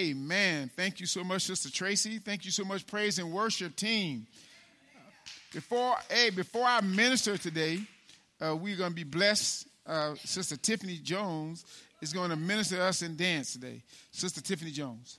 Amen. Thank you so much, Sister Tracy. Thank you so much, praise and worship team. Before, hey, before I minister today, uh, we're going to be blessed. Uh, Sister Tiffany Jones is going to minister us in dance today. Sister Tiffany Jones.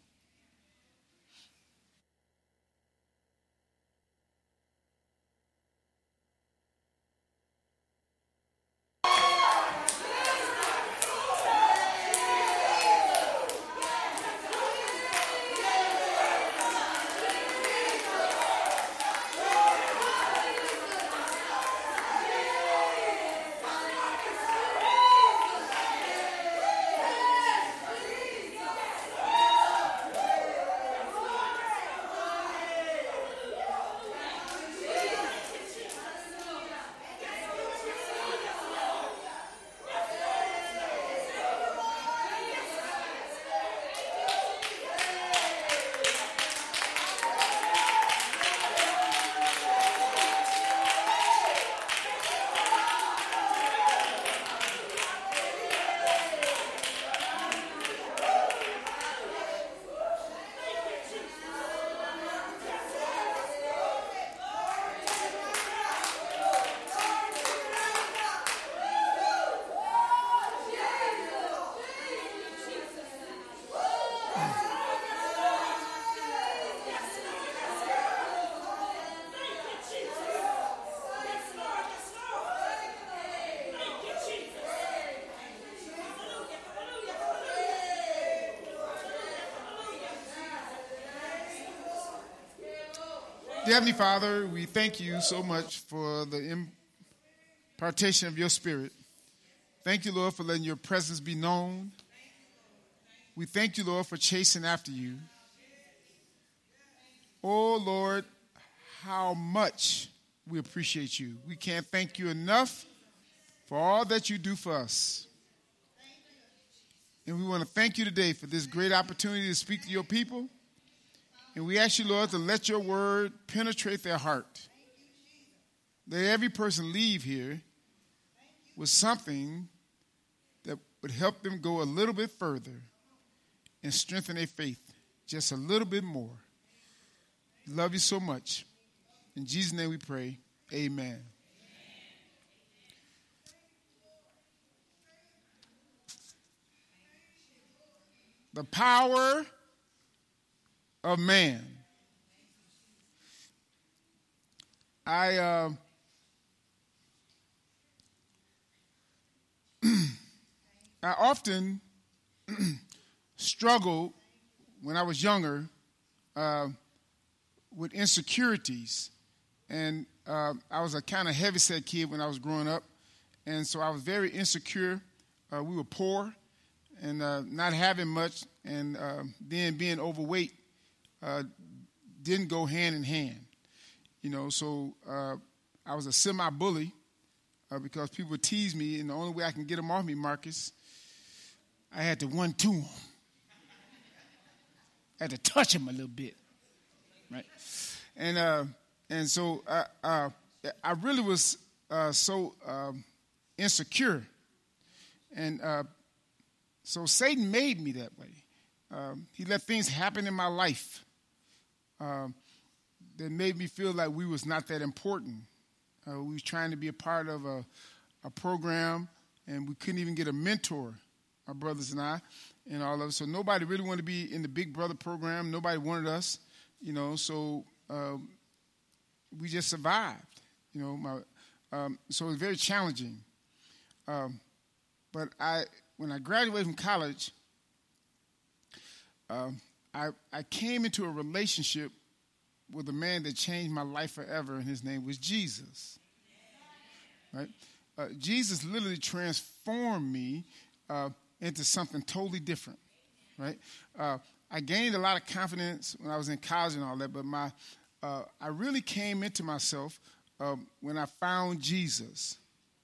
Heavenly Father, we thank you so much for the impartation of your spirit. Thank you, Lord, for letting your presence be known. We thank you, Lord, for chasing after you. Oh, Lord, how much we appreciate you. We can't thank you enough for all that you do for us. And we want to thank you today for this great opportunity to speak to your people. And we ask you, Lord, to let your word penetrate their heart. Let every person leave here with something that would help them go a little bit further and strengthen their faith just a little bit more. Love you so much. In Jesus' name we pray. Amen. The power of man. I uh, I often struggled when I was younger uh, with insecurities, and uh, I was a kind of heavyset kid when I was growing up, and so I was very insecure. Uh, we were poor and uh, not having much, and uh, then being overweight uh, didn't go hand in hand. You know, so uh, I was a semi bully uh, because people tease me, and the only way I can get them off me, Marcus, I had to one two them. I had to touch them a little bit, right? And uh, and so I I really was uh, so um, insecure, and so Satan made me that way. Um, he let things happen in my life um, that made me feel like we was not that important. Uh, we was trying to be a part of a, a program, and we couldn't even get a mentor, our brothers and I, and all of us. So nobody really wanted to be in the Big Brother program. Nobody wanted us, you know. So um, we just survived, you know. My, um, so it was very challenging. Um, but I, when I graduated from college, um, I, I came into a relationship with a man that changed my life forever, and his name was Jesus. Right? Uh, Jesus literally transformed me uh, into something totally different. Right? Uh, I gained a lot of confidence when I was in college and all that, but my uh, I really came into myself um, when I found Jesus.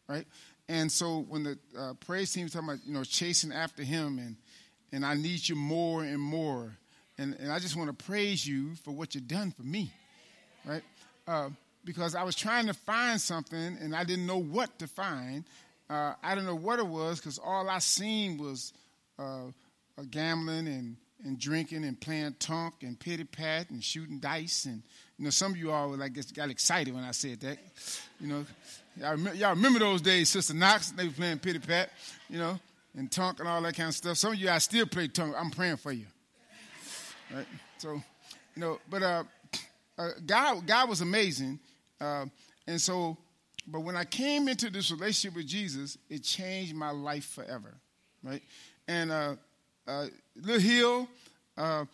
Right? And so when the uh, praise team was talking about you know chasing after Him and and I need you more and more and, and I just want to praise you for what you've done for me, right? Uh, because I was trying to find something and I didn't know what to find. Uh, I didn't know what it was because all I seen was uh, gambling and and drinking and playing tonk and pity pat and shooting dice. And, you know, some of you all like, got excited when I said that. You know, y'all remember, y'all remember those days, Sister Knox, they were playing pity pat, you know, and tonk and all that kind of stuff. Some of you, I still play tonk. I'm praying for you. Right? So, you know, but uh, uh, God, God was amazing. Uh, and so, but when I came into this relationship with Jesus, it changed my life forever, right? And uh, uh, Lil Hill, uh,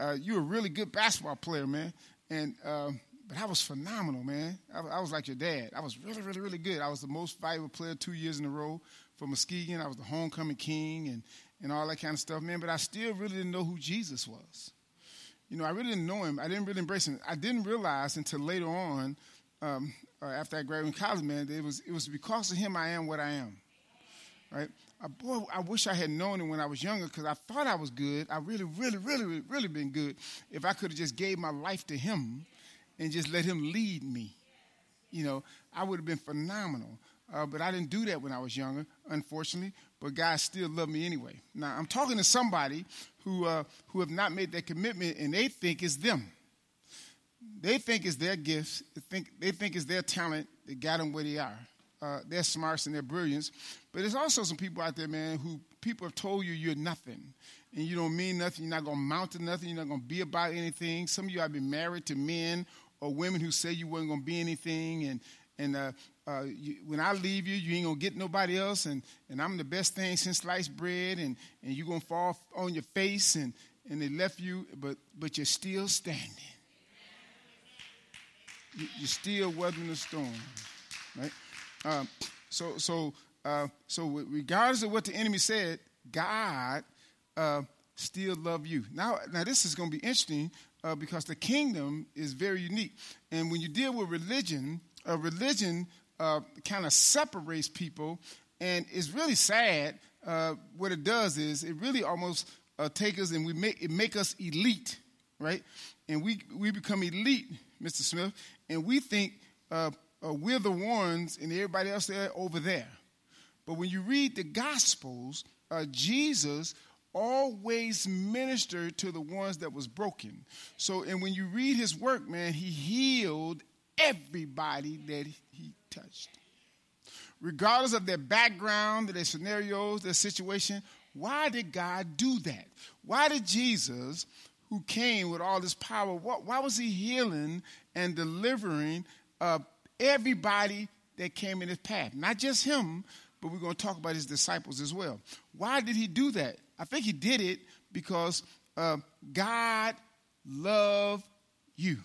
uh, you were a really good basketball player, man. And uh, but I was phenomenal, man. I, I, was like your dad. I was really, really, really good. I was the most valuable player two years in a row for Muskegon. I was the homecoming king and and all that kind of stuff, man. But I still really didn't know who Jesus was. You know, I really didn't know him. I didn't really embrace him. I didn't realize until later on, um, uh, after I graduated college, man, it was it was because of him I am what I am. Right? Uh, boy, I wish I had known him when I was younger because I thought I was good. I really, really, really, really been good if I could have just gave my life to him and just let him lead me. You know, I would have been phenomenal. Uh, but I didn't do that when I was younger, unfortunately. But God still loved me anyway. Now I'm talking to somebody who uh, who have not made that commitment, and they think it's them. They think it's their gifts. They think they think it's their talent that got them where they are. Uh, their smarts and their brilliance. But there's also some people out there, man, who people have told you you're nothing and you don't mean nothing. You're not going to mount to nothing. You're not going to be about anything. Some of you have been married to men or women who say you weren't going to be anything. And, and uh, uh, you, when I leave you, you ain't to get nobody else. And, and I'm the best thing since sliced bread. And, and you're to fall on your face. And, and they left you, but, but you're still standing. You're still weathering the storm, right? Um, so, so, uh, so regardless of what the enemy said, God uh, still love you. Now, now this is to be interesting uh, because the kingdom is very unique, and when you deal with religion, a religion uh, kind of separates people, and it's really sad. Uh, what it does is it really almost uh, take us and we make it make us elite, right? And we we become elite, Mr. Smith, and we think uh, we're the ones and everybody else there over there. But when you read the Gospels, uh, Jesus always ministered to the ones that was broken. So, and when you read his work, man, he healed everybody that he touched. Regardless of their background, their scenarios, their situation, why did God do that? Why did Jesus, who came with all this power, why was he healing and delivering uh, everybody that came in his path. Not just him, but we're going to talk about his disciples as well. Why did he do that? I think he did it because uh, God loved you.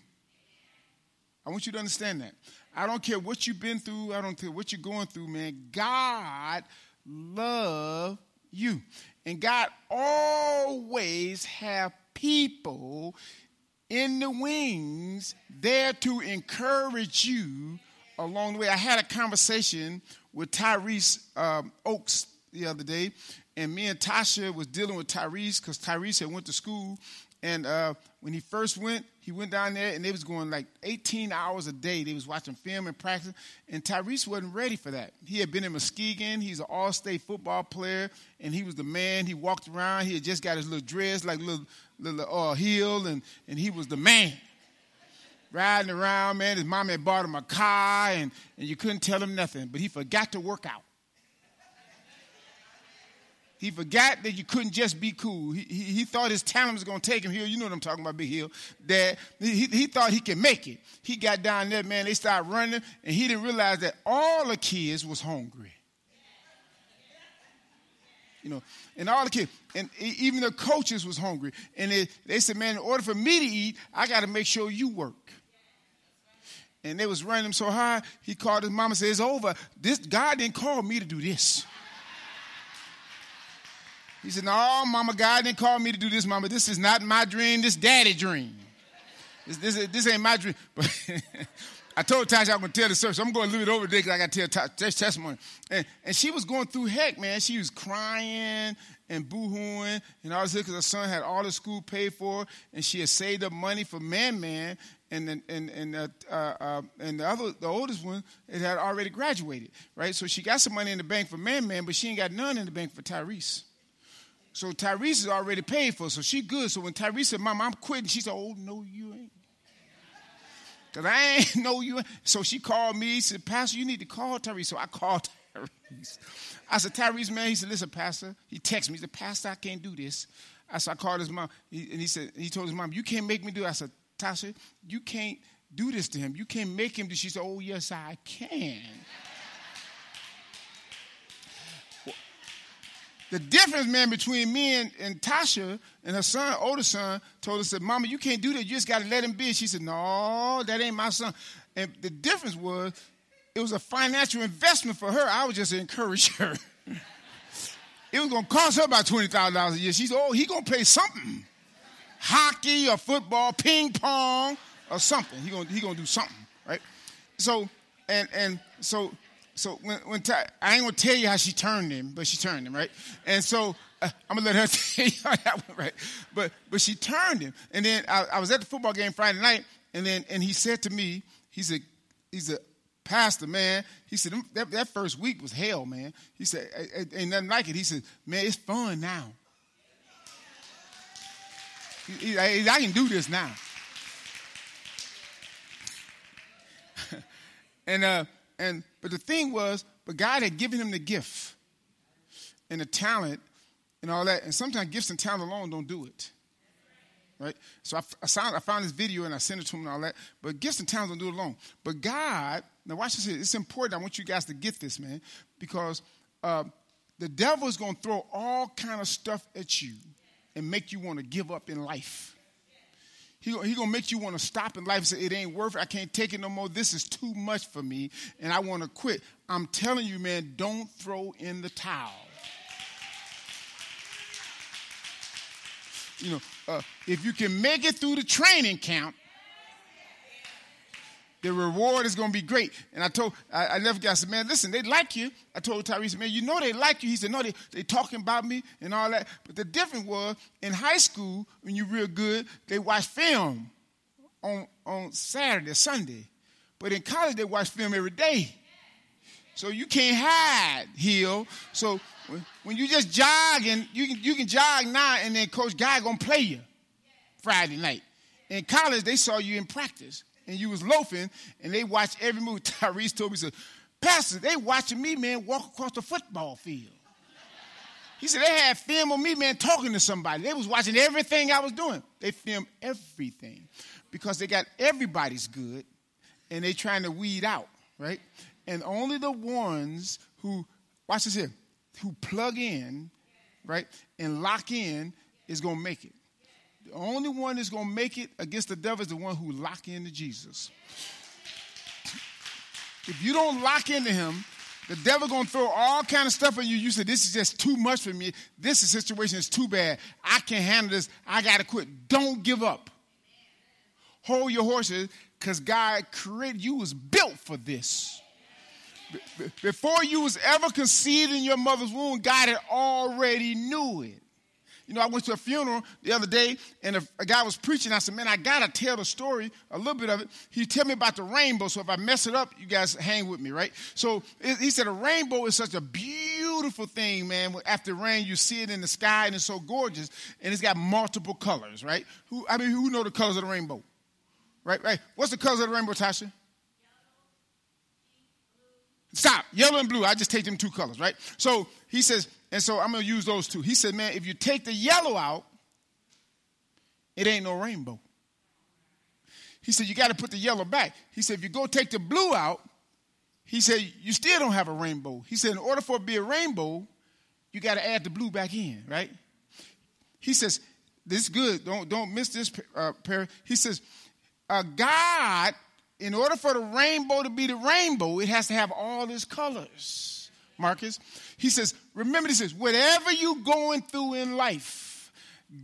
I want you to understand that. I don't care what you've been through, I don't care what you're going through, man. God loved you. And God always have people in the wings there to encourage you along the way. I had a conversation with Tyrese um, Oaks the other day, and me and Tasha was dealing with Tyrese because Tyrese had went to school, and uh, when he first went, he went down there and they was going like 18 hours a day. They was watching film and practice, and Tyrese wasn't ready for that. He had been in Muskegon. He's an all-state football player, and he was the man. He walked around. He had just got his little dress, like little little uh, heel, and and he was the man riding around, man. His mom had bought him a car, and, and you couldn't tell him nothing. But he forgot to work out. He forgot that you couldn't just be cool. He, he, he thought his talent was going to take him here. You know what I'm talking about, Big Hill. That he, he thought he could make it. He got down there, man. They started running, and he didn't realize that all the kids was hungry. You know, and all the kids, and even the coaches was hungry. And they, they said, man, in order for me to eat, I got to make sure you work and they was running him so high, he called his mama and said, It's over. This God didn't call me to do this. He said, No, mama, God didn't call me to do this, mama. This is not my dream, this daddy dream. This, this, this ain't my dream. But I told Tasha I'm going to tell the story, so I'm going to leave it over there because I got to tell Tasha's testimony. And, and she was going through heck, man. She was crying and boohooing and all this because her son had all the school paid for, and she had saved up money for Man Man, and and and and, uh, uh, and the other the oldest one it had already graduated, right? So she got some money in the bank for Man Man, but she ain't got none in the bank for Tyrese. So Tyrese is already paid for, so she good. So when Tyrese said, Mom, I'm quitting, she said, Oh, no, you ain't. Because I ain't know you. So she called me, said, Pastor, you need to call Tyrese. So I called Tyrese. I said, Tyrese, man, he said, listen, Pastor. He texted me, he said, Pastor, I can't do this. I said, I called his mom, and he said, he told his mom, you can't make me do it. I said, Tasha, you can't do this to him. You can't make him do She said, oh, yes, I can. The difference, man, between me and, and Tasha and her son, older son, told us that, Mama, you can't do that. You just got to let him be. She said, No, that ain't my son. And the difference was, it was a financial investment for her. I was just encourage her. it was going to cost her about $20,000 a year. She said, Oh, he going to play something hockey or football, ping pong or something. He going he gonna do something, right? So, and, and so so when, when I ain't gonna tell you how she turned him, but she turned him, right? And so uh, I'm gonna let her tell you how that went, right? But but she turned him, and then I, I, was at the football game Friday night, and then and he said to me, he's a he's a pastor, man. He said that, that first week was hell, man. He said ain't nothing like it. He said, man, it's fun now. He, he, I can do this now. and uh, and but the thing was, but God had given him the gift and the talent and all that. And sometimes gifts and talent alone don't do it. Right? So I, I, found, I found this video and I sent it to him and all that. But gifts and talents don't do it alone. But God, now watch this. It's important. I want you guys to get this, man, because uh, the devil is going to throw all kind of stuff at you and make you want to give up in life. He, he gonna make you want to stop in life and say, it ain't worth it. I can't take it no more. This is too much for me, and I want to quit. I'm telling you, man, don't throw in the towel. You know, uh, if you can make it through the training camp, the reward is going to be great. And I told, I, I never got, I said, man, listen, they like you. I told Tyrese, man, you know they like you. He said, no, they, they talking about me and all that. But the difference was, in high school, when you're real good, they watch film on, on Saturday, Sunday. But in college, they watch film every day. So you can't hide, Hill. So when you just jog and you can, you can jog now and then Coach Guy to play you Friday night. In college, they saw you in practice and you was loafing, and they watched every move. Tyrese told me, he said, Pastor, they watching me, man, walk across the football field. He said they had film of me, man, talking to somebody. They was watching everything I was doing. They filmed everything because they got everybody's good, and they trying to weed out, right? And only the ones who, watch this here, who plug in, right, and lock in is going to make it. The only one that's going to make it against the devil is the one who lock into Jesus. If you don't lock into him, the devil gonna throw all kind of stuff at you. You say, this is just too much for me. This situation is too bad. I can't handle this. I gotta quit. Don't give up. Hold your horses, because God created you was built for this. Before you was ever conceived in your mother's womb, God had already knew it. You know, I went to a funeral the other day, and a, a guy was preaching. I said, "Man, I gotta tell the story, a little bit of it." He tell me about the rainbow. So if I mess it up, you guys hang with me, right? So it, he said a rainbow is such a beautiful thing, man. After rain, you see it in the sky, and it's so gorgeous, and it's got multiple colors, right? Who I mean, who know the colors of the rainbow? Right, right. What's the colors of the rainbow, Tasha? Stop. Yellow and blue. I just take them two colors, right? So he says, and so I'm going to use those two. He said, man, if you take the yellow out, it ain't no rainbow. He said, you got to put the yellow back. He said, if you go take the blue out, he said, you still don't have a rainbow. He said, in order for it to be a rainbow, you got to add the blue back in, right? He says, this is good. Don't, don't miss this, uh, pair. He says, uh, God, in order for the rainbow to be the rainbow, it has to have all its colors. Marcus. He says, remember this is whatever you're going through in life,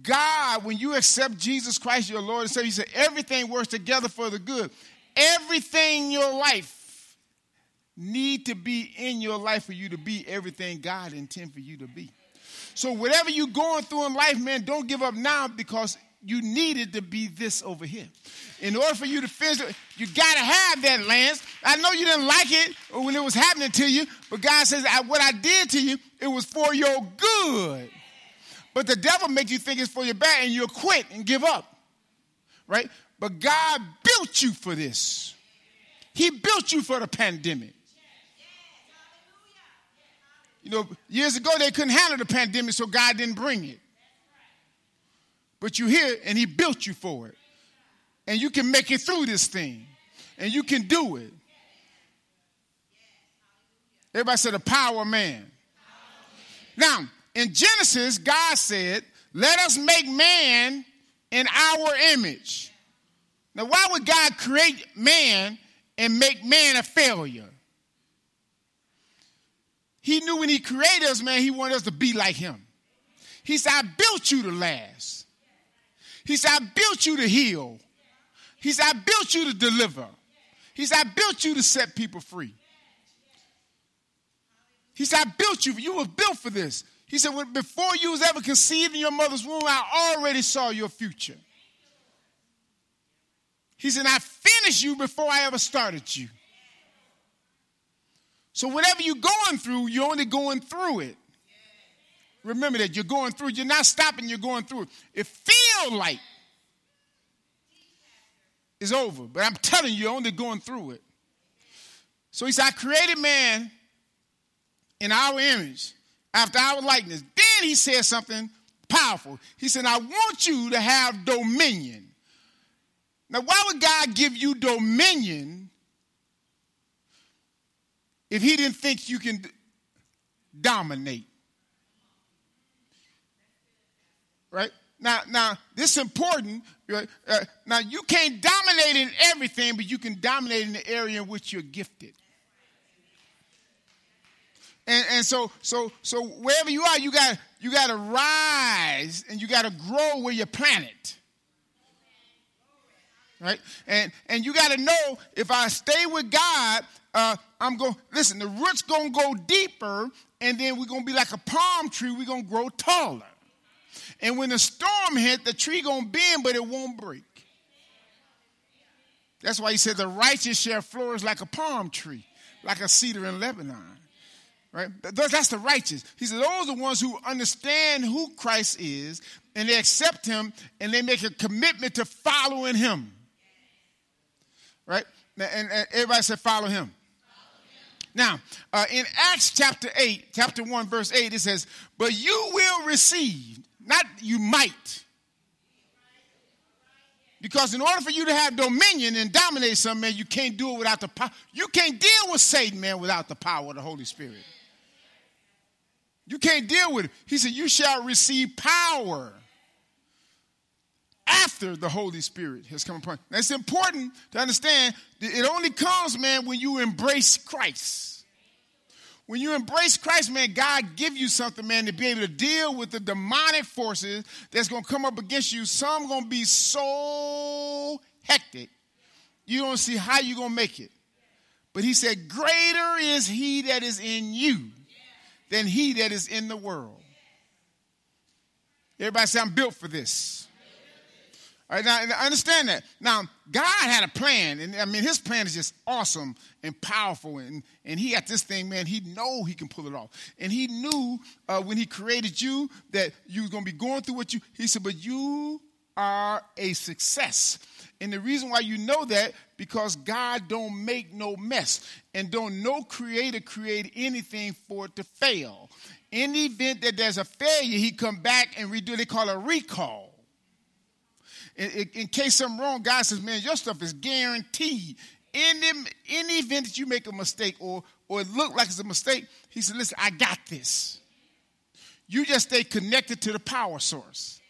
God, when you accept Jesus Christ, your Lord and Savior, he said, everything works together for the good. Everything in your life need to be in your life for you to be everything God intend for you to be. So whatever you're going through in life, man, don't give up now because you needed to be this over here. In order for you to finish you got to have that, Lance. I know you didn't like it when it was happening to you, but God says, What I did to you, it was for your good. But the devil makes you think it's for your bad and you'll quit and give up. Right? But God built you for this. He built you for the pandemic. You know, years ago they couldn't handle the pandemic, so God didn't bring it. But you're here and He built you for it. And you can make it through this thing. And you can do it. Everybody said the power of man. Now, in Genesis, God said, Let us make man in our image. Now, why would God create man and make man a failure? He knew when he created us, man, he wanted us to be like him. He said, I built you to last. He said, I built you to heal. He said, I built you to deliver. He said, I built you to set people free. He said, I built you. You were built for this. He said, before you was ever conceived in your mother's womb, I already saw your future. He said, I finished you before I ever started you. So whatever you're going through, you're only going through it. Remember that you're going through. You're not stopping. You're going through. It feels like it's over, but I'm telling you, you're only going through it. So he said, I created man in our image, after our likeness. Then he said something powerful. He said, I want you to have dominion. Now, why would God give you dominion if he didn't think you can dominate? Right? Now, now this is important. Uh, now, you can't dominate in everything, but you can dominate in the area in which you're gifted. And, and so, so, so wherever you are, you got you got to rise and you got to grow where you're planted. Right? And and you got to know if I stay with God, uh, I'm going. Listen, the roots gonna go deeper, and then we're gonna be like a palm tree. We're gonna grow taller. And when the storm hit, the tree gonna bend, but it won't break. That's why he said the righteous shall flourish like a palm tree, like a cedar in Lebanon. Right? That's the righteous. He said, those are the ones who understand who Christ is and they accept him and they make a commitment to following him. Right? And, everybody said, follow him. Now, uh, in Acts chapter 8, chapter 1, verse 8, it says, But you will receive, not you might. Because in order for you to have dominion and dominate some man, you can't do it without the power. You can't deal with Satan, man, without the power of the Holy Spirit. You can't deal with it. He said, You shall receive power after the Holy Spirit has come upon you. That's important to understand. It only comes, man, when you embrace Christ. When you embrace Christ, man, God give you something, man, to be able to deal with the demonic forces that's going to come up against you. Some going to be so hectic, you don't see how you're going to make it. But he said, greater is he that is in you than he that is in the world. Everybody say, I'm built for this. All right, now understand that. Now, God had a plan, and I mean, his plan is just awesome and powerful, and, and he got this thing, man, he know he can pull it off. And he knew uh, when he created you that you was going to be going through what you, he said, but you are a success. And the reason why you know that, because God don't make no mess. And don't no creator create anything for it to fail. In the event that there's a failure, he come back and redo, they call a recall. In, in, in, case something wrong, God says, man, your stuff is guaranteed. In the, in the event that you make a mistake or, or it look like it's a mistake, he said, listen, I got this. You just stay connected to the power source.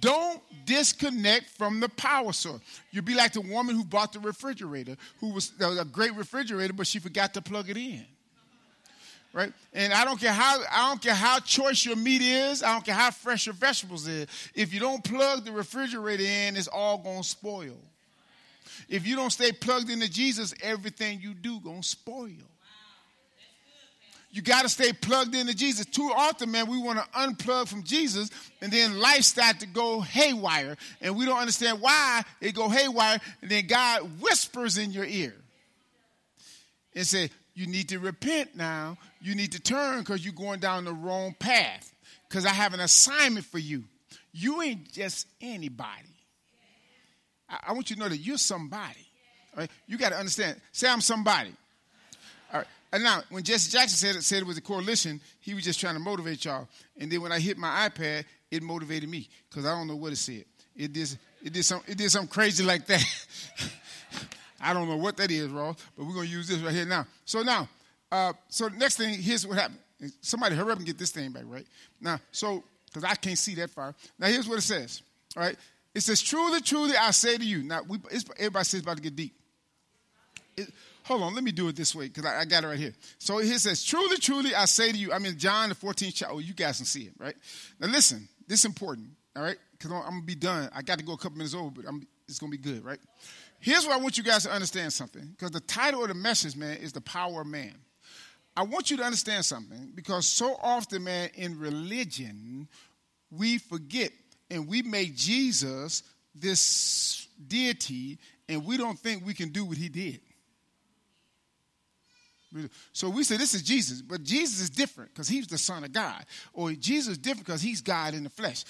Don't disconnect from the power source. You'll be like the woman who bought the refrigerator, who was a great refrigerator, but she forgot to plug it in. Right? And I don't care how I don't care how choice your meat is, I don't care how fresh your vegetables is. If you don't plug the refrigerator in, it's all gonna spoil. If you don't stay plugged into Jesus, everything you do gonna spoil. You got to stay plugged into Jesus. Too often, man, we want to unplug from Jesus, and then life start to go haywire, and we don't understand why it go haywire. And then God whispers in your ear and say, "You need to repent now. You need to turn because you're going down the wrong path." Because I have an assignment for you. You ain't just anybody. I, I want you to know that you're somebody. You got to understand. Say I'm somebody. All right. And now, when Jesse Jackson said it, said it was a coalition, he was just trying to motivate y'all. And then when I hit my iPad, it motivated me because I don't know what it said. It did, it did, some, it did something crazy like that. I don't know what that is, Ross, but we're going to use this right here now. So now, uh, so next thing, here's what happened. Somebody hurry up and get this thing back, right? Now, so, because I can't see that far. Now, here's what it says, all right? It says, truly, truly, I say to you. Now, we, everybody says about to get deep. It, hold on, let me do it this way because I, I, got it right here. So it says, truly, truly, I say to you. I mean, John, the 14th chapter. Oh, you guys can see it, right? Now, listen, this is important, all right? Because I'm, I'm going to be done. I got to go a couple minutes over, but I'm, it's going to be good, right? Here's what I want you guys to understand something because the title of the message, man, is The Power of Man. I want you to understand something because so often, man, in religion, we forget and we make Jesus this deity and we don't think we can do what he did. So we say this is Jesus, but Jesus is different because he's the Son of God, or Jesus is different because he's God in the flesh.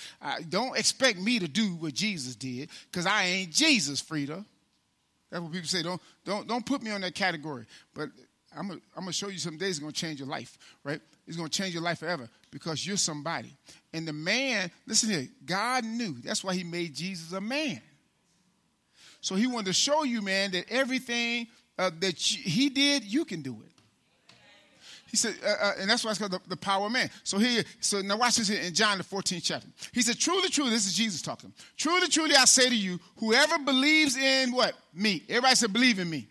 don't expect me to do what Jesus did because I ain't Jesus, Frida. That's what people say. Don't don't don't put me on that category. But I'm gonna, I'm gonna show you some days it's gonna change your life, right? It's gonna change your life forever because you're somebody. And the man, listen here, God knew. That's why he made Jesus a man. So he wanted to show you, man, that everything uh, that you, he did, you can do it. He said, uh, uh, and that's why it's called the, the, power of man. So here, so now watch this in John the 14th chapter. He said, truly, truly, this is Jesus talking. Truly, truly, I say to you, whoever believes in what? Me. Everybody said, believe in me.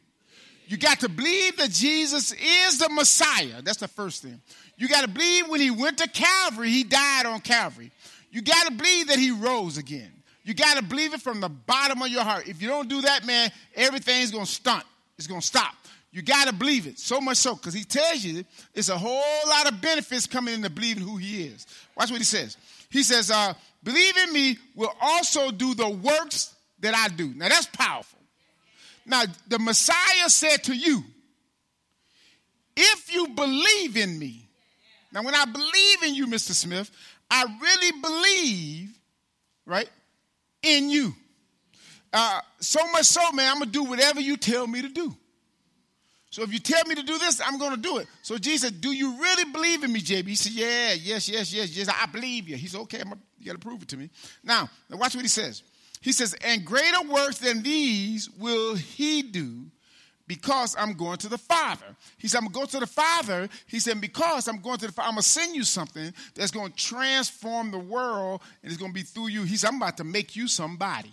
You got to believe that Jesus is the Messiah. That's the first thing. You got to believe when he went to Calvary, he died on Calvary. You got to believe that he rose again. You got to believe it from the bottom of your heart. If you don't do that, man, everything's going to stunt. It's going to stop. You got to believe it. So much so, because he tells you it's a whole lot of benefits coming into believing who he is. Watch what he says. He says, uh, believe in me will also do the works that I do. Now that's powerful. Now, the Messiah said to you, if you believe in me, now when I believe in you, Mr. Smith, I really believe, right, in you. Uh, so much so, man, I'm going to do whatever you tell me to do. So if you tell me to do this, I'm going to do it. So Jesus said, Do you really believe in me, JB? He said, Yeah, yes, yes, yes, yes. I believe you. He said, Okay, a, you got to prove it to me. Now, now, watch what he says. He says, And greater works than these will he do because I'm going to the Father. He said, I'm going to go to the Father. He said, because I'm going to the Father, I'm going to send you something that's going to transform the world and it's going to be through you. He said, I'm about to make you somebody.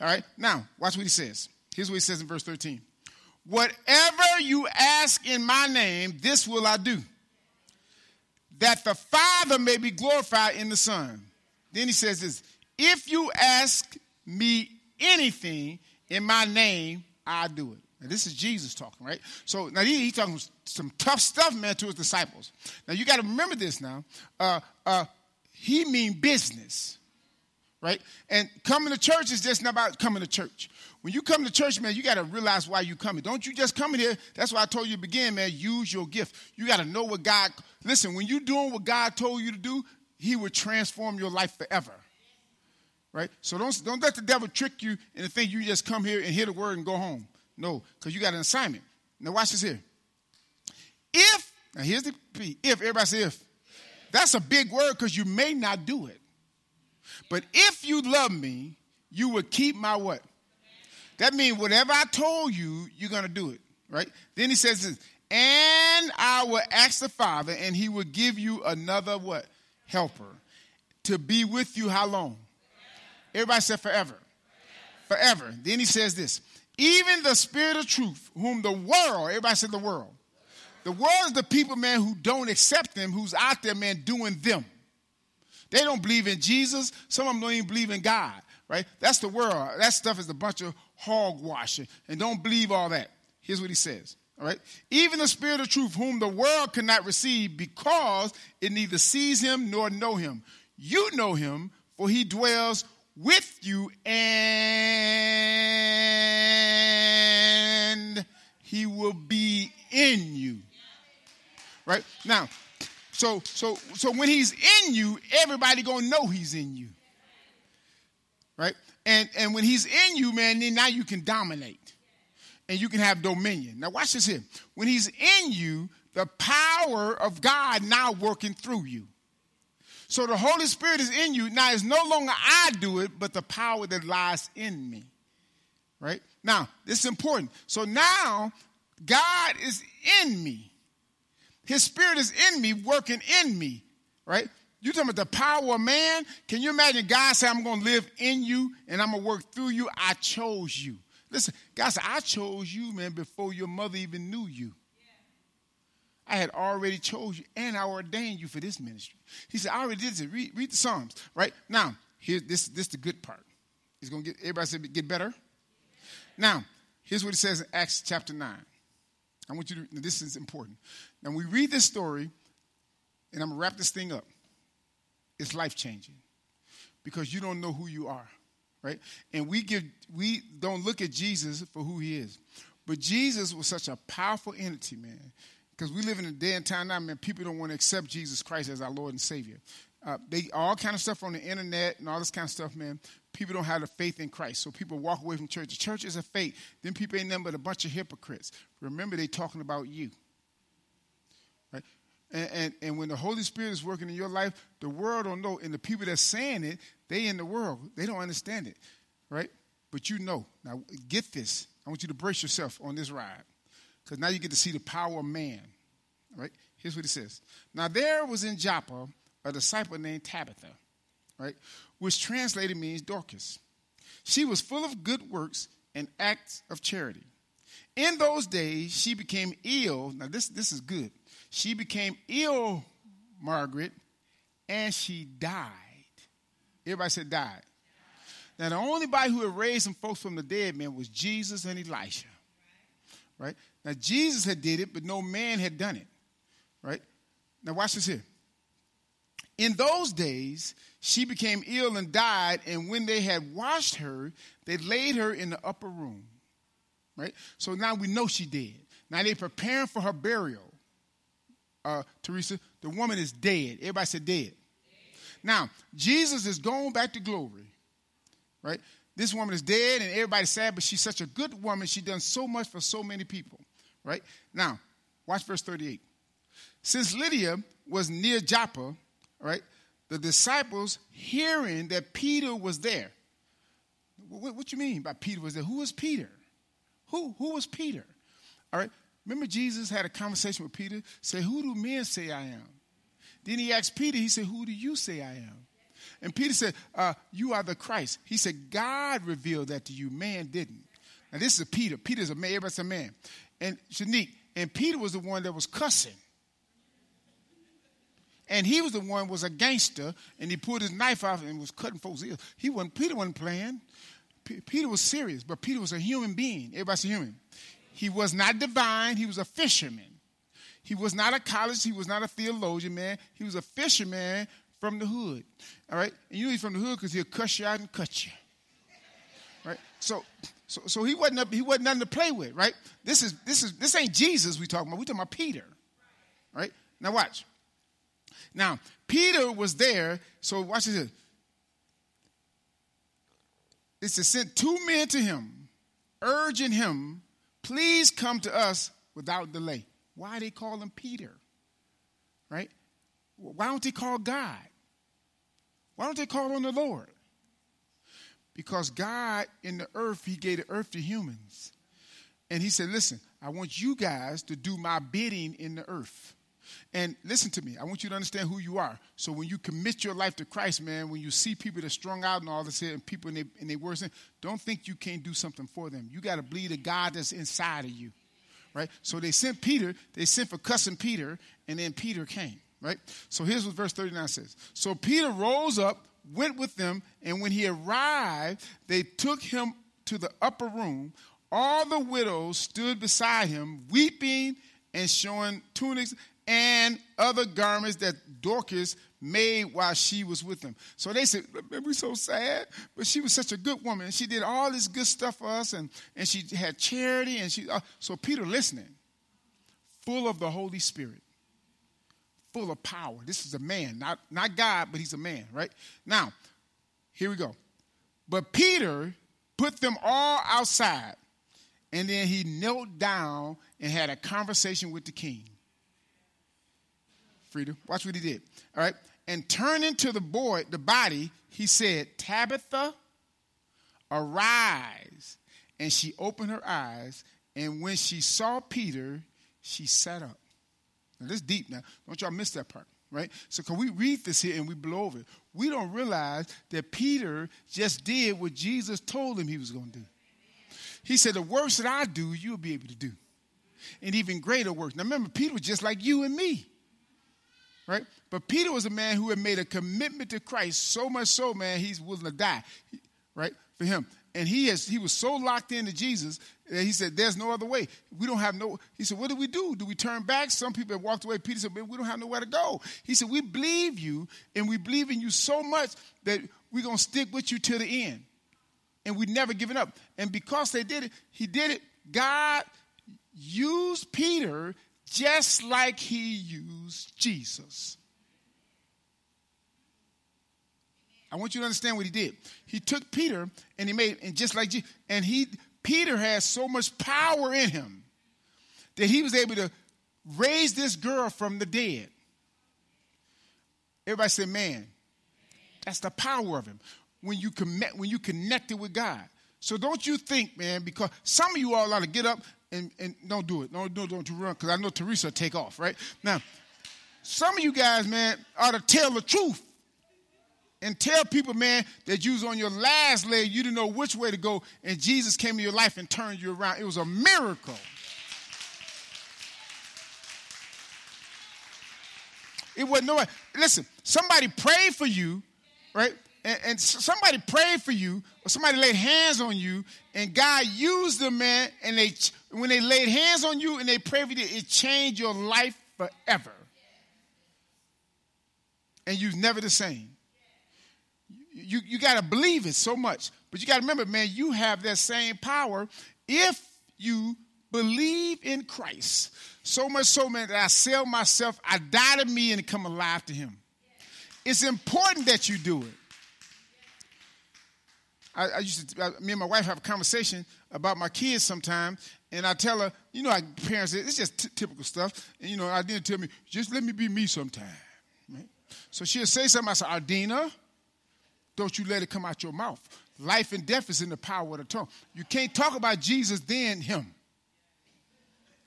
All right, now watch what he says. Here's what he says in verse 13 Whatever you ask in my name, this will I do, that the Father may be glorified in the Son. Then he says this if you ask me anything in my name, I'll do it. Now, this is Jesus talking, right? So now he's he talking some tough stuff, man, to his disciples. Now you got to remember this now. Uh, uh, he mean business, right? And coming to church is just not about coming to church. When you come to church, man, you got to realize why you coming. Don't you just come in here. That's why I told you to begin, man. Use your gift. You got to know what God. Listen, when you doing what God told you to do, He will transform your life forever right? So don't, don't let the devil trick you into think you just come here and hear the word and go home. No, because you got an assignment. Now watch this here. If, now here's the P, if, everybody say if. That's a big word because you may not do it. But if you love me, you will keep my what? That means whatever I told you, you're going to do it, right? Then he says this, and I will ask the Father, and he will give you another what? Helper. To be with you how long? Everybody said forever. forever. Then he says this even the spirit of truth, whom the world, everybody said the world. The world is the people, man, who don't accept them, who's out there, man, doing them. They don't believe in Jesus. Some of them don't even believe in God, right? That's the world. That stuff is a bunch of hogwash. And don't believe all that. Here's what he says. All right. Even the spirit of truth, whom the world cannot receive because it neither sees him nor know him. You know him, for he dwells with you and he will be in you. Right? Now, So so so when he's in you, everybody gonna know he's in you. Right? And and when he's in you, man, then now you can dominate. And you can have dominion. Now watch this here. When he's in you, the power of God now working through you. So the Holy Spirit is in you. Now it's no longer I do it, but the power that lies in me. Right? Now, this is important. So now God is in me. His spirit is in me, working in me. Right? You talking about the power of man? Can you imagine God say, I'm to live in you and I'm to work through you? I chose you. Listen, God said, I chose you, man, before your mother even knew you. I had already chose you and I ordained you for this ministry. He said, I already did this. Read, read the Psalms, right? Now, here's this, this is the good part. He's to get, everybody said, get better. Now, here's what it says in Acts chapter 9. I want you to, this is important. Now, we read this story, and I'm to wrap this thing up. It's life changing because you don't know who you are, right? And we give, we don't look at Jesus for who he is. But Jesus was such a powerful entity, man. Because we live in a day and time now, man, people don't want to accept Jesus Christ as our Lord and Savior. Uh, they all kind of stuff on the internet and all this kind of stuff, man. People don't have the faith in Christ, so people walk away from church. The church is a faith. Then people ain't nothing but a bunch of hypocrites. Remember, they talking about you, right? And, and, and when the Holy Spirit is working in your life, the world don't know, and the people that's saying it, they in the world, they don't understand it, right? But you know. Now get this. I want you to brace yourself on this ride. Because now you get to see the power of man. Right? Here's what it says. Now there was in Joppa a disciple named Tabitha, right? Which translated means Dorcas. She was full of good works and acts of charity. In those days, she became ill. Now, this, this is good. She became ill, Margaret, and she died. Everybody said died. Now, the only body who had raised some folks from the dead, man, was Jesus and Elisha. Right? Now, Jesus had did it, but no man had done it. Right? Now, watch this here. In those days, she became ill and died, and when they had washed her, they laid her in the upper room. Right? So now we know she did. Now they're preparing for her burial. Uh, Teresa, the woman is dead. Everybody said dead. dead. Now, Jesus is going back to glory. Right? This woman is dead, and everybody's sad, but she's such a good woman. She done so much for so many people. Right? Now, watch verse 38. Since Lydda was near Joppa, right, the disciples hearing that Peter was there. What, what you mean by Peter was there? Who was Peter? Who, who was Peter? All right. Remember Jesus had a conversation with Peter, say, Who do men say I am? Then he asked Peter, he said, Who do you say I am? And Peter said, uh, You are the Christ. He said, God revealed that to you, man didn't. Now, this is Peter. Peter's a man, everybody's a man. And Shanique, and Peter was the one that was cussing. And he was the one was a gangster, and he pulled his knife out and was cutting folks' ears. He wasn't. Peter wasn't playing. P- Peter was serious, but Peter was a human being. Everybody's a human. He was not divine. He was a fisherman. He was not a college. He was not a theologian, man. He was a fisherman from the hood. All right, and you know he's from the hood because he'll cuss you out and cut you. Right. So, so, so he wasn't. A, he wasn't nothing to play with. Right. This is this is this ain't Jesus we talking about. We talking about Peter. Right. Now watch. Now, Peter was there, so watch this. It says, sent two men to him, urging him, please come to us without delay. Why they call him Peter? Right? Why don't they call God? Why don't they call on the Lord? Because God in the earth, He gave the earth to humans. And He said, Listen, I want you guys to do my bidding in the earth. And listen to me, I want you to understand who you are. So when you commit your life to Christ, man, when you see people that strung out and all this here, and people in their, in their worst, don't think you can't do something for them. You got to believe the God that's inside of you, right? So they sent Peter, they sent for cussing Peter, and then Peter came, right? So here's what verse 39 says. So Peter rose up, went with them, and when he arrived, they took him to the upper room. All the widows stood beside him, weeping and showing tunics and other garments that Dorcas made while she was with them. So they said, we're so sad, but she was such a good woman. She did all this good stuff for us, and, and she had charity. And she, uh, so Peter listening, full of the Holy Spirit, full of power. This is a man, not, not God, but he's a man, right? Now, here we go. But Peter put them all outside, and then he knelt down and had a conversation with the king. Frida, watch what he did. All right. And turning to the boy, the body, he said, Tabitha, arise. And she opened her eyes, and when she saw Peter, she sat up. Now, this deep now. Don't y'all miss that part, right? So, can we read this here and we blow over it? We don't realize that Peter just did what Jesus told him he was going to do. He said, The works that I do, you'll be able to do. And even greater works. Now, remember, Peter was just like you and me right? But Peter was a man who had made a commitment to Christ so much so, man, he's willing to die, right, for him. And he has he was so locked into Jesus that he said, "There's no other way. We don't have no." He said, "What do we do? Do we turn back?" Some people have walked away. Peter said, "Man, we don't have nowhere to go." He said, "We believe you, and we believe in you so much that we're gonna stick with you till the end, and we never given up." And because they did it, he did it. God used Peter just like he used Jesus. I want you to understand what he did. He took Peter and he made, and just like Jesus, and he, Peter has so much power in him that he was able to raise this girl from the dead. Everybody say, man, that's the power of him. When you connect, when you connected with God. So don't you think, man, because some of you all ought to get up and, and don't do it. Don't, don't, don't you run, because I know Teresa take off, right? Now, some of you guys, man, ought to tell the truth. And tell people, man, that you was on your last leg, you didn't know which way to go, and Jesus came in your life and turned you around. It was a miracle. It wasn't no listen, somebody prayed for you, right? and, and somebody prayed for you, or somebody laid hands on you, and God used them, man, and they when they laid hands on you and they prayed for you, it changed your life forever. And you're never the same. You, you got to believe it so much. But you got to remember, man, you have that same power if you believe in Christ. So much so, man, that I sell myself, I die to me and come alive to Him. It's important that you do it. I, I used to, I, me and my wife have a conversation about my kids sometimes, and I tell her, you know, parents, it's just t- typical stuff. And, you know, I didn't tell me, just let me be me sometime. Right? So she'll say something. I said, Ardina, don't you let it come out your mouth. Life and death is in the power of the tongue. You can't talk about Jesus, then him.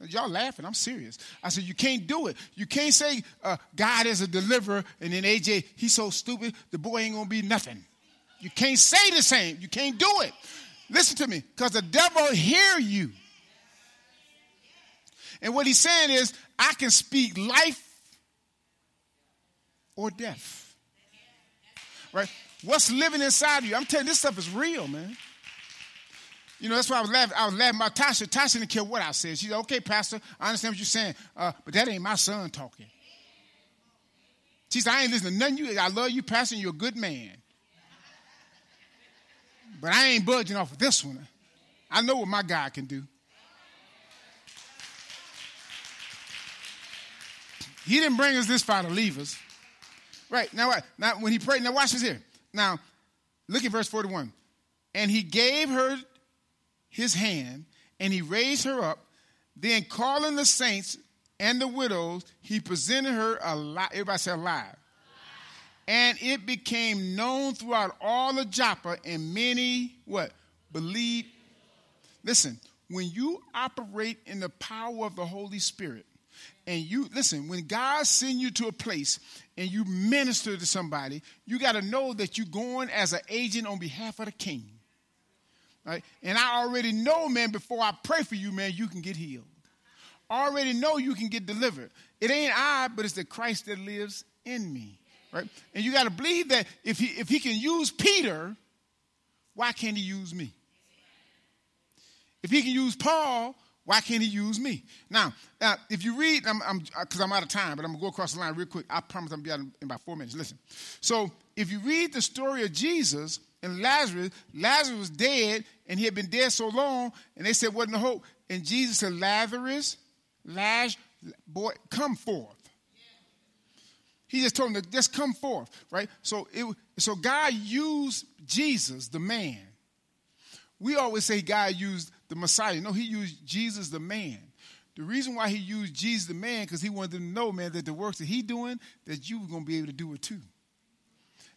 Y'all laughing. I'm serious. I said, you can't do it. You can't say uh, God is a deliverer, and then AJ, he's so stupid, the boy ain't going to be nothing. You can't say the same. You can't do it. Listen to me, because the devil hear you. And what he's saying is, I can speak life or death. Right? What's living inside of you? I'm telling you, this stuff is real, man. You know, that's why I was laughing. I was laughing about Tasha. Tasha didn't care what I said. She said, okay, Pastor, I understand what you're saying, uh, but that ain't my son talking. She said, I ain't listening to none of you. I love you, Pastor, you're a good man. But I ain't budging off of this one. I know what my God can do. He didn't bring us this far to leave us. Right, now, now when he prayed, now watch this here. Now, look at verse 41. And he gave her his hand, and he raised her up. Then, calling the saints and the widows, he presented her alive. Everybody say alive and it became known throughout all of Joppa, and many what believed. Listen, when you operate in the power of the Holy Spirit, and you listen, when God send you to a place and you minister to somebody, you got to know that you're going as an agent on behalf of the King. Right? And I already know, man, before I pray for you, man, you can get healed. I already know you can get delivered. It ain't I, but it's the Christ that lives in me right? And you got to believe that if he, if he can use Peter, why can't he use me? If he can use Paul, why can't he use me? Now, now if you read, I'm I'm, uh, I'm, out of time, but I'm gonna go across the line real quick. I promise I'm gonna be out in, about four minutes. Listen. So if you read the story of Jesus and Lazarus, Lazarus was dead and he had been dead so long, and they said, "Wasn't hope." And Jesus said, "Lazarus, Lazarus, boy, come forth." He just told him to just come forth, right? So it, so God used Jesus, the man. We always say God used the Messiah. No, he used Jesus, the man. The reason why he used Jesus, the man, because he wanted them to know, man, that the works that he doing, that you were going to be able to do it too.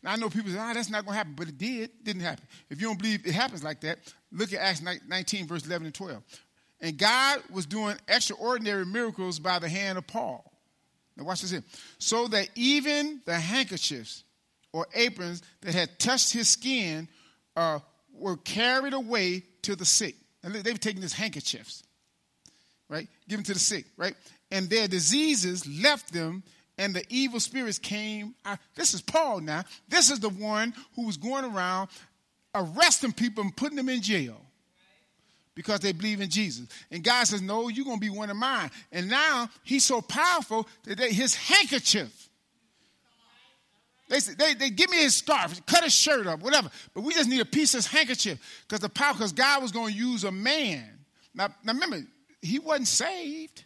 Now, I know people say, oh, that's not going to happen, but it did. Didn't happen. If you don't believe it happens like that, look at Acts 19, verse 11 and 12. And God was doing extraordinary miracles by the hand of Paul. Now, watch this here. So that even the handkerchiefs or aprons that had touched his skin uh, were carried away to the sick. And they were taking his handkerchiefs, right? Given to the sick, right? And their diseases left them, and the evil spirits came. This is Paul now. This is the one who was going around arresting people and putting them in jail because they believe in Jesus. And God says, No, you're going to be one of mine. And now he's so powerful that his handkerchief, they, they, they give me his scarf, cut his shirt up, whatever. But we just need a piece of his handkerchief because the power, because God was going to use a man. Now, now remember, he wasn't saved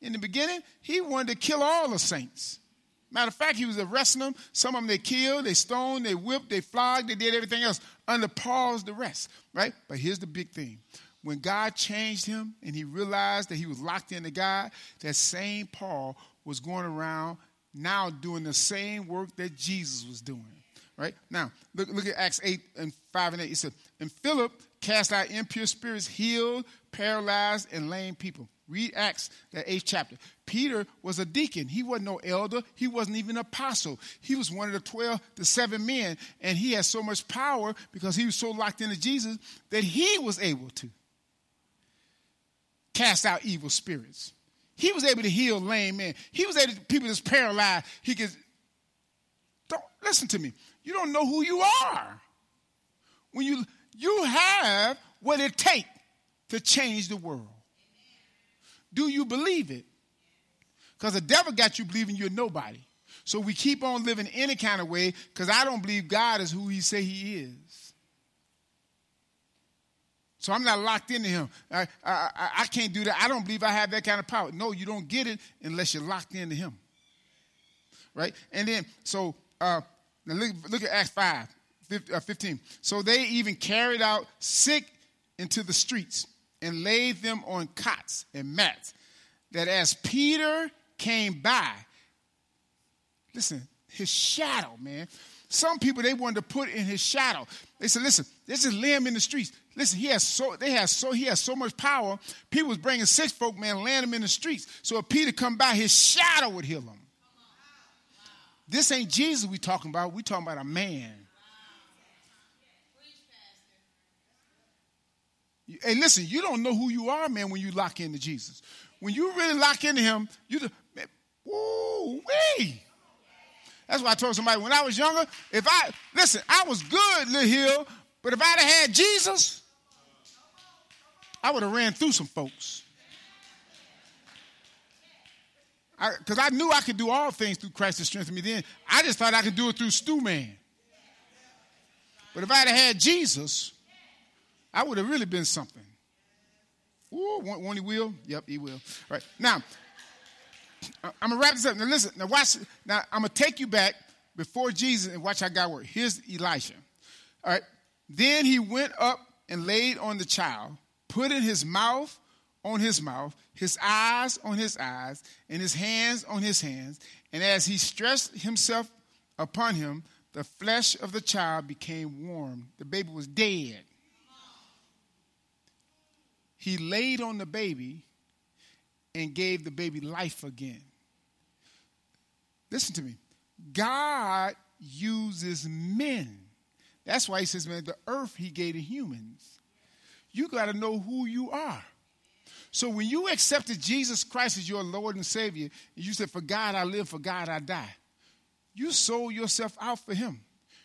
in the beginning. He wanted to kill all the saints. Matter of fact, he was arresting them. Some of them they killed, they stoned, they whipped, they flogged, they did everything else under Paul's arrest, right? But here's the big thing. When God changed him and he realized that he was locked into God, that same Paul was going around now doing the same work that Jesus was doing. Right? Now, look, look at Acts 8 and 5 and 8. It said, And Philip cast out impure spirits, healed, paralyzed, and lame people. Read Acts, that eighth chapter. Peter was a deacon. He wasn't no elder. He wasn't even apostle. He was one of the 12 the seven men. And he had so much power because he was so locked into Jesus that he was able to cast out evil spirits. He was able to heal lame men. He was able to people that's paralyzed. He could don't listen to me. You don't know who you are. When you you have what it takes to change the world. Do you believe it? Because the devil got you believing you're nobody. So we keep on living any kind of way because I don't believe God is who he say he is. So I'm not locked into him. I, I, I can't do that. I don't believe I have that kind of power. No, you don't get it unless you're locked into him. Right? And then, so uh, look, look at Acts 5, 15. So they even carried out sick into the streets and laid them on cots and mats, that as Peter came by, listen, his shadow, man. Some people they wanted to put in his shadow. They said, listen, this is lay him in the streets. Listen, he has so they have so he has so much power. Peter was bringing six folk, man, land him in the streets. So if Peter come by, his shadow would heal him. This ain't Jesus we talking about. We talking about a man. Hey, listen, you don't know who you are, man, when you lock into Jesus. When you really lock into him, you man, woo wee. That's why I told somebody when I was younger, if I, listen, I was good, Little Hill, but if I'd have had Jesus, I would have ran through some folks. Because I, I, knew I could do all things through Christ that strengthened me then. I just thought I could do it through Stu Man. But if I'd have had Jesus, I would have really been something. Ooh, won't, he will? Yep, he will. All right. Now, I'm going to wrap this up. Now, listen. Now, watch. Now, I'm going to take you back before Jesus and watch how God worked. Here's Elisha. All right. Then he went up and laid on the child, putting his mouth on his mouth, his eyes on his eyes, and his hands on his hands. And as he stretched himself upon him, the flesh of the child became warm. The baby was dead he laid on the baby and gave the baby life again. Listen to me. God uses men. That's why he says, man, the earth he gave to humans. You got to know who you are. So when you accepted Jesus Christ as your Lord and Savior, and you said, For God I live, for God I die, you sold yourself out for him.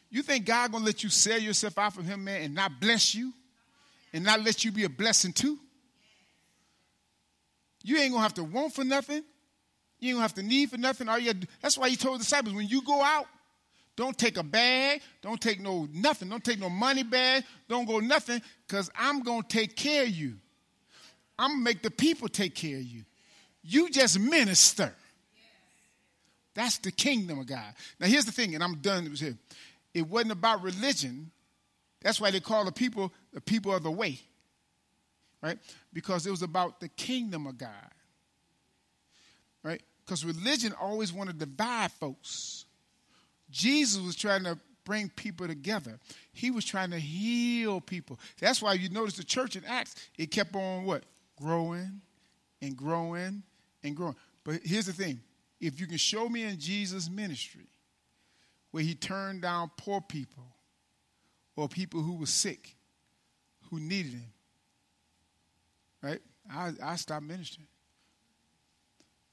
You think God gonna let you sell yourself out for him, man, and not bless you? And not let you be a blessing too? You ain't gonna have to want for nothing. You ain't gonna have to need for nothing. All you do, that's why he told the disciples when you go out, don't take a bag, don't take no nothing, don't take no money bag, don't go nothing, because I'm gonna take care of you. I'm gonna make the people take care of you. You just minister. That's the kingdom of God. Now, here's the thing, and I'm done with here. It wasn't about religion. That's why they call the people the people of the way, right? Because it was about the kingdom of God, right? Because religion always wanted to divide folks. Jesus was trying to bring people together. He was trying to heal people. That's why you notice the church in Acts, it kept on what? Growing and growing and growing. But here's the thing if you can show me in Jesus' ministry where he turned down poor people or people who were sick, who needed him, right? I, I stopped ministering.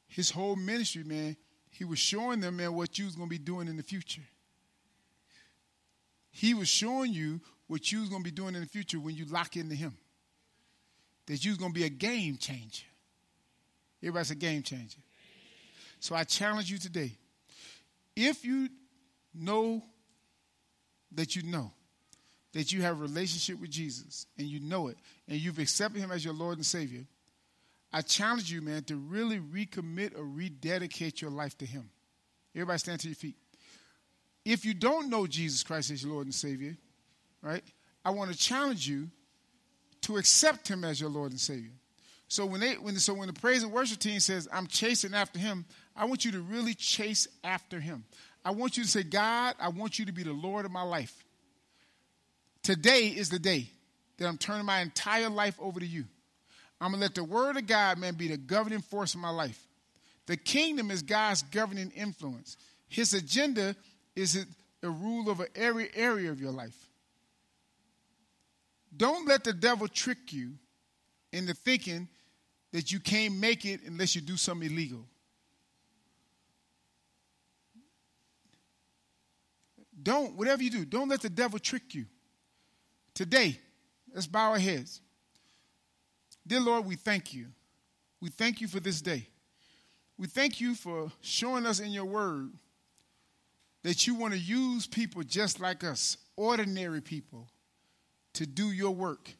His whole ministry, man, he was showing them, man, what you was going to be doing in the future. He was showing you what you was going to be doing in the future when you lock into him. That you was going to be a game changer. Everybody's a game changer. So I challenge you today. If you know that you know that you have a relationship with Jesus and you know it and you've accepted him as your Lord and Savior, I challenge you, man, to really recommit or rededicate your life to him. Everybody stand to your feet. If you don't know Jesus Christ as your Lord and Savior, right, I want to challenge you to accept him as your Lord and Savior. So when they when so when the praise and worship team says I'm chasing after him, I want you to really chase after him. I want you to say, God, I want you to be the Lord of my life. Today is the day that I'm turning my entire life over to you. I'm going to let the word of God, man, be the governing force of my life. The kingdom is God's governing influence. His agenda is the rule over every area of your life. Don't let the devil trick you into thinking that you can't make it unless you do something illegal. Don't, whatever you do, don't let the devil trick you. Today, let's bow our heads. Dear Lord, we thank you. We thank you for this day. We thank you for showing us in your word that you want to use people just like us, ordinary people, to do your work,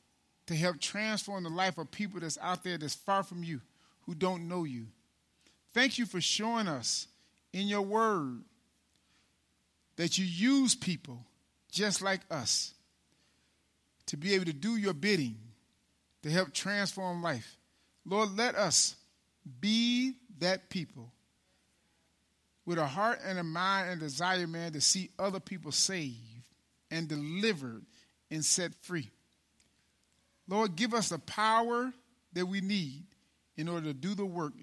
to help transform the life of people that's out there that's far from you, who don't know you. Thank you for showing us in your word that you use people just like us to be able to do your bidding, to help transform life. Lord, let us be that people with a heart and a mind and desire, man, to see other people saved and delivered and set free. Lord, give us the power that we need in order to do the work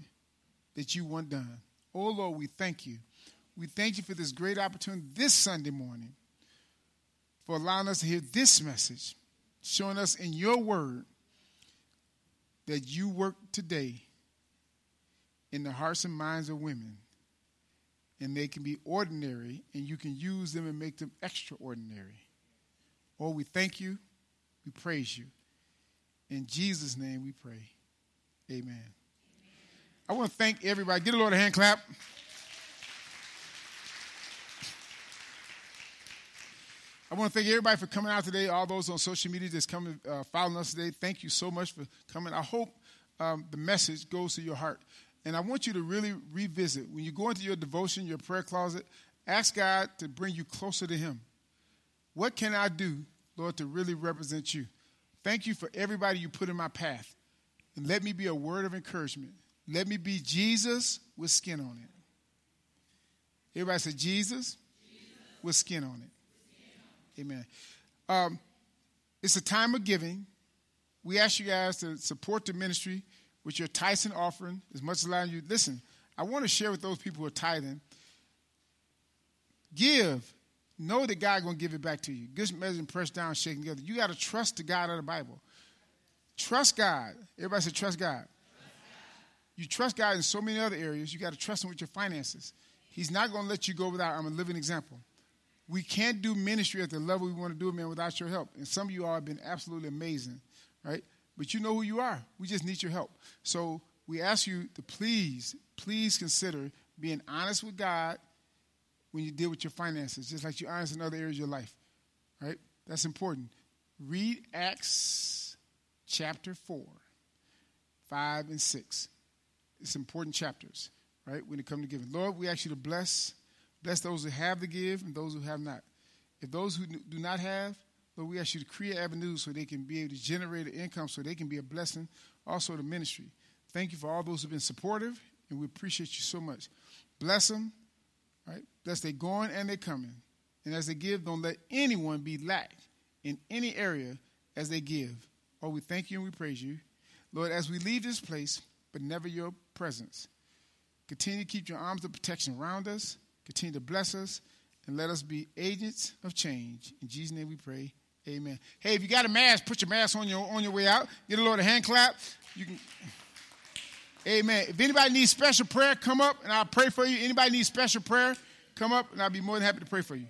that you want done. Oh, Lord, we thank you. We thank you for this great opportunity this Sunday morning for allowing us to hear this message, showing us in your word that you work today in the hearts and minds of women. And they can be ordinary, and you can use them and make them extraordinary. Oh, we thank you. We praise you. In Jesus' name we pray. Amen. Amen. I want to thank everybody. Give the Lord a hand clap. I want to thank everybody for coming out today. All those on social media that's coming, uh, following us today. Thank you so much for coming. I hope um, the message goes to your heart. And I want you to really revisit. When you go into your devotion, your prayer closet, ask God to bring you closer to Him. What can I do, Lord, to really represent you? Thank you for everybody you put in my path. And let me be a word of encouragement. Let me be Jesus with skin on it. Everybody say Jesus, Jesus. with skin on it. Amen. Um, it's a time of giving. We ask you guys to support the ministry with your tithes and offering as much as allowing you. Listen, I want to share with those people who are tithing. Give. Know that God going to give it back to you. Good measure and pressed down, shaking together. You got to trust the God of the Bible. Trust God. Everybody God. trust God. You trust God in so many other areas. You got to trust Him with your finances. He's not going to let you go without. I'm a living example we can't do ministry at the level we want to do it, man, without your help. And some of you all have been absolutely amazing, right? But you know who you are. We just need your help. So we ask you to please, please consider being honest with God when you deal with your finances, just like you're honest in other areas of your life, right? That's important. Read Acts chapter 4, 5, and 6. It's important chapters. right, when it comes to giving. Lord, we ask you to bless, bless those who have to give and those who have not. If those who do not have, Lord, we ask you to create avenues so they can be able to generate an income so they can be a blessing also to ministry. Thank you for all those who have been supportive, and we appreciate you so much. Bless them, right? Bless they going and they coming. And as they give, don't let anyone be lacked in any area as they give. Oh, we thank you and we praise you. Lord, as we leave this place, but never your presence, continue to keep your arms of protection around us, continue to bless us, and let us be agents of change. In Jesus' name we pray. Amen. Hey, if you got a mask, put your mask on your on your way out. Get a Lord a hand clap. You can Amen. If anybody needs special prayer, come up and I'll pray for you. Anybody needs special prayer, come up and I'll be more than happy to pray for you.